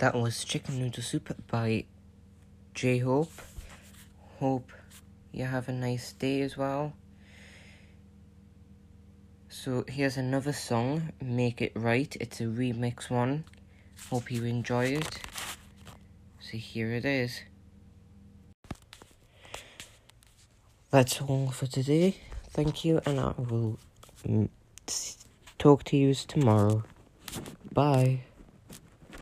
that was Chicken Noodle Soup by J Hope. Hope you have a nice day as well. So here's another song, Make It Right. It's a remix one. Hope you enjoy it. So here it is. That's all for today. Thank you, and I will mm, talk to you tomorrow. Bye.